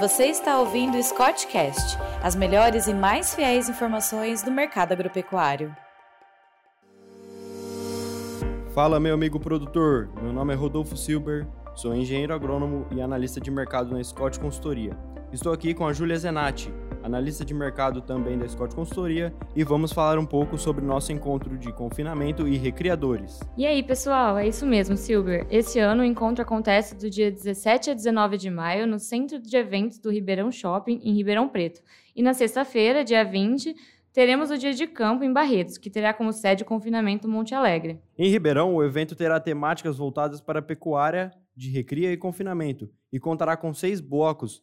Você está ouvindo o Scottcast, as melhores e mais fiéis informações do mercado agropecuário. Fala, meu amigo produtor. Meu nome é Rodolfo Silber, sou engenheiro agrônomo e analista de mercado na Scott Consultoria. Estou aqui com a Júlia Zenatti, analista de mercado também da Scott Consultoria, e vamos falar um pouco sobre o nosso encontro de confinamento e recriadores. E aí, pessoal, é isso mesmo, Silber. Esse ano o encontro acontece do dia 17 a 19 de maio no Centro de Eventos do Ribeirão Shopping, em Ribeirão Preto. E na sexta-feira, dia 20, teremos o dia de campo em Barretos, que terá como sede o confinamento Monte Alegre. Em Ribeirão, o evento terá temáticas voltadas para a pecuária de recria e confinamento e contará com seis blocos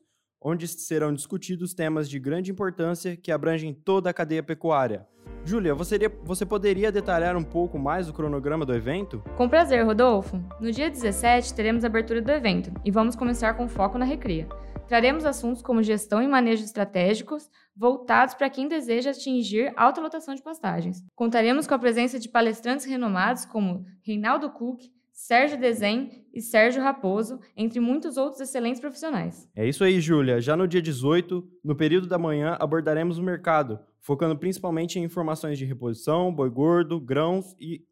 onde serão discutidos temas de grande importância que abrangem toda a cadeia pecuária. Júlia, você, você poderia detalhar um pouco mais o cronograma do evento? Com prazer, Rodolfo. No dia 17 teremos a abertura do evento e vamos começar com foco na recria. Traremos assuntos como gestão e manejo estratégicos, voltados para quem deseja atingir alta lotação de pastagens. Contaremos com a presença de palestrantes renomados como Reinaldo Cook, Sérgio Desen e Sérgio Raposo, entre muitos outros excelentes profissionais. É isso aí, Júlia. Já no dia 18, no período da manhã, abordaremos o mercado, focando principalmente em informações de reposição, boi gordo, grãos e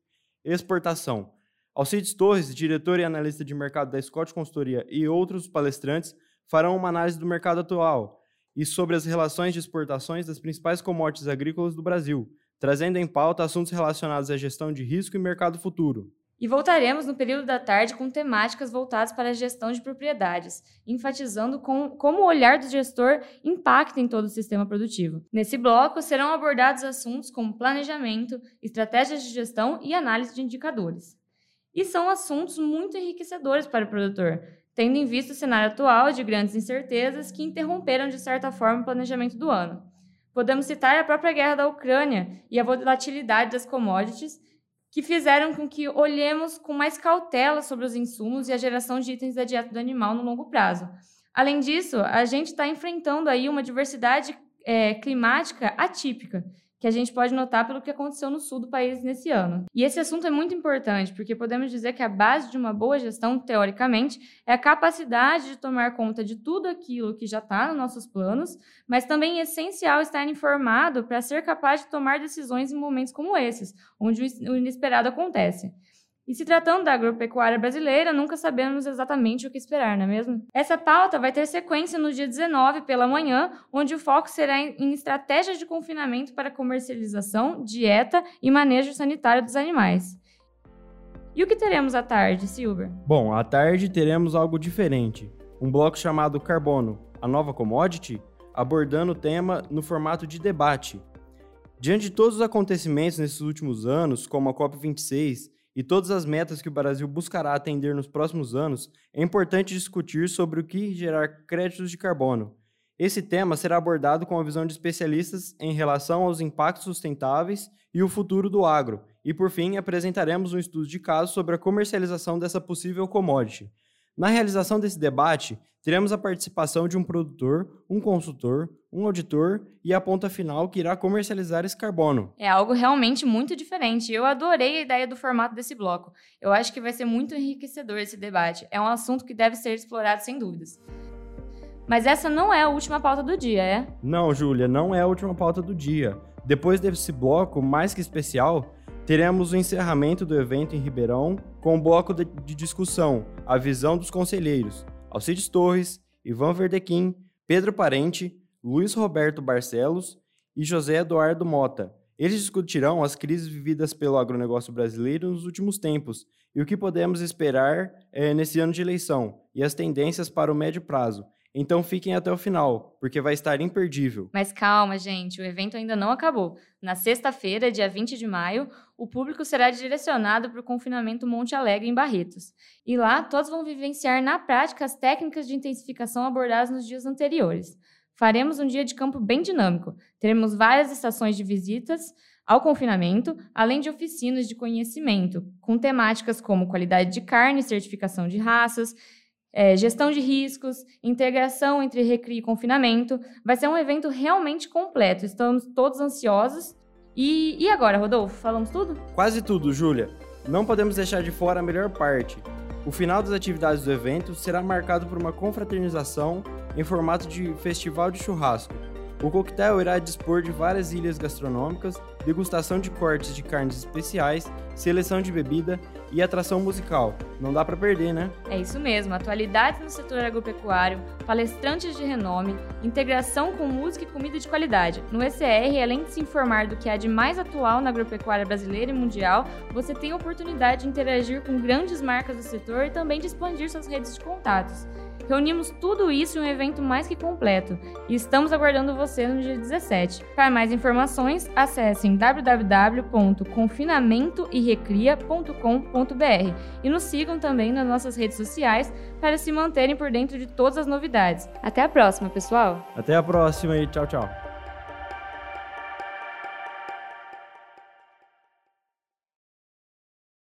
exportação. Alcides Torres, diretor e analista de mercado da Scott Consultoria e outros palestrantes farão uma análise do mercado atual e sobre as relações de exportações das principais commodities agrícolas do Brasil, trazendo em pauta assuntos relacionados à gestão de risco e mercado futuro. E voltaremos no período da tarde com temáticas voltadas para a gestão de propriedades, enfatizando com, como o olhar do gestor impacta em todo o sistema produtivo. Nesse bloco serão abordados assuntos como planejamento, estratégias de gestão e análise de indicadores. E são assuntos muito enriquecedores para o produtor, tendo em vista o cenário atual de grandes incertezas que interromperam de certa forma o planejamento do ano. Podemos citar a própria guerra da Ucrânia e a volatilidade das commodities que fizeram com que olhemos com mais cautela sobre os insumos e a geração de itens da dieta do animal no longo prazo. Além disso, a gente está enfrentando aí uma diversidade é, climática atípica, que a gente pode notar pelo que aconteceu no sul do país nesse ano. E esse assunto é muito importante, porque podemos dizer que a base de uma boa gestão, teoricamente, é a capacidade de tomar conta de tudo aquilo que já está nos nossos planos, mas também é essencial estar informado para ser capaz de tomar decisões em momentos como esses, onde o inesperado acontece. E se tratando da agropecuária brasileira, nunca sabemos exatamente o que esperar, não é mesmo? Essa pauta vai ter sequência no dia 19 pela manhã, onde o foco será em estratégias de confinamento para comercialização, dieta e manejo sanitário dos animais. E o que teremos à tarde, Silver? Bom, à tarde teremos algo diferente. Um bloco chamado Carbono, a nova commodity, abordando o tema no formato de debate. Diante de todos os acontecimentos nesses últimos anos, como a COP26, e todas as metas que o Brasil buscará atender nos próximos anos, é importante discutir sobre o que gerar créditos de carbono. Esse tema será abordado com a visão de especialistas em relação aos impactos sustentáveis e o futuro do agro. E por fim, apresentaremos um estudo de caso sobre a comercialização dessa possível commodity. Na realização desse debate, teremos a participação de um produtor, um consultor, um auditor e a ponta final que irá comercializar esse carbono. É algo realmente muito diferente. Eu adorei a ideia do formato desse bloco. Eu acho que vai ser muito enriquecedor esse debate. É um assunto que deve ser explorado sem dúvidas. Mas essa não é a última pauta do dia, é? Não, Júlia, não é a última pauta do dia. Depois desse bloco mais que especial, teremos o encerramento do evento em Ribeirão com um bloco de, discussão, a visão dos conselheiros, Alcides Torres, Ivan Verdequim, Pedro Parente, Luiz Roberto Barcelos e José Eduardo Mota. Eles discutirão as crises vividas pelo agronegócio brasileiro nos últimos tempos e o que podemos esperar é, nesse ano de eleição e as tendências para o médio prazo. Então fiquem até o final, porque vai estar imperdível. Mas calma, gente, o evento ainda não acabou. Na sexta-feira, dia 20 de maio, o público será direcionado para o confinamento Monte Alegre, em Barretos. E lá, todos vão vivenciar na prática as técnicas de intensificação abordadas nos dias anteriores. Faremos um dia de campo bem dinâmico. Teremos várias estações de visitas ao confinamento, além de oficinas de conhecimento, com temáticas como qualidade de carne, certificação de raças, é, gestão de riscos, integração entre recria e confinamento. Vai ser um evento realmente completo. Estamos todos ansiosos. E, e agora, Rodolfo, falamos tudo? Quase tudo, Júlia. Não podemos deixar de fora a melhor parte. O final das atividades do evento será marcado por uma confraternização em formato de festival de churrasco. O coquetel irá dispor de várias ilhas gastronômicas, degustação de cortes de carnes especiais, seleção de bebida e atração musical. Não dá para perder, né? É isso mesmo, atualidades no setor agropecuário, palestrantes de renome, integração com música e comida de qualidade. No ECR, além de se informar do que há de mais atual na agropecuária brasileira e mundial, você tem a oportunidade de interagir com grandes marcas do setor e também de expandir suas redes de contatos. Reunimos tudo isso em um evento mais que completo e estamos aguardando você no dia 17. Para mais informações, acessem e nos sigam também nas nossas redes sociais para se manterem por dentro de todas as novidades. Até a próxima, pessoal! Até a próxima e tchau, tchau!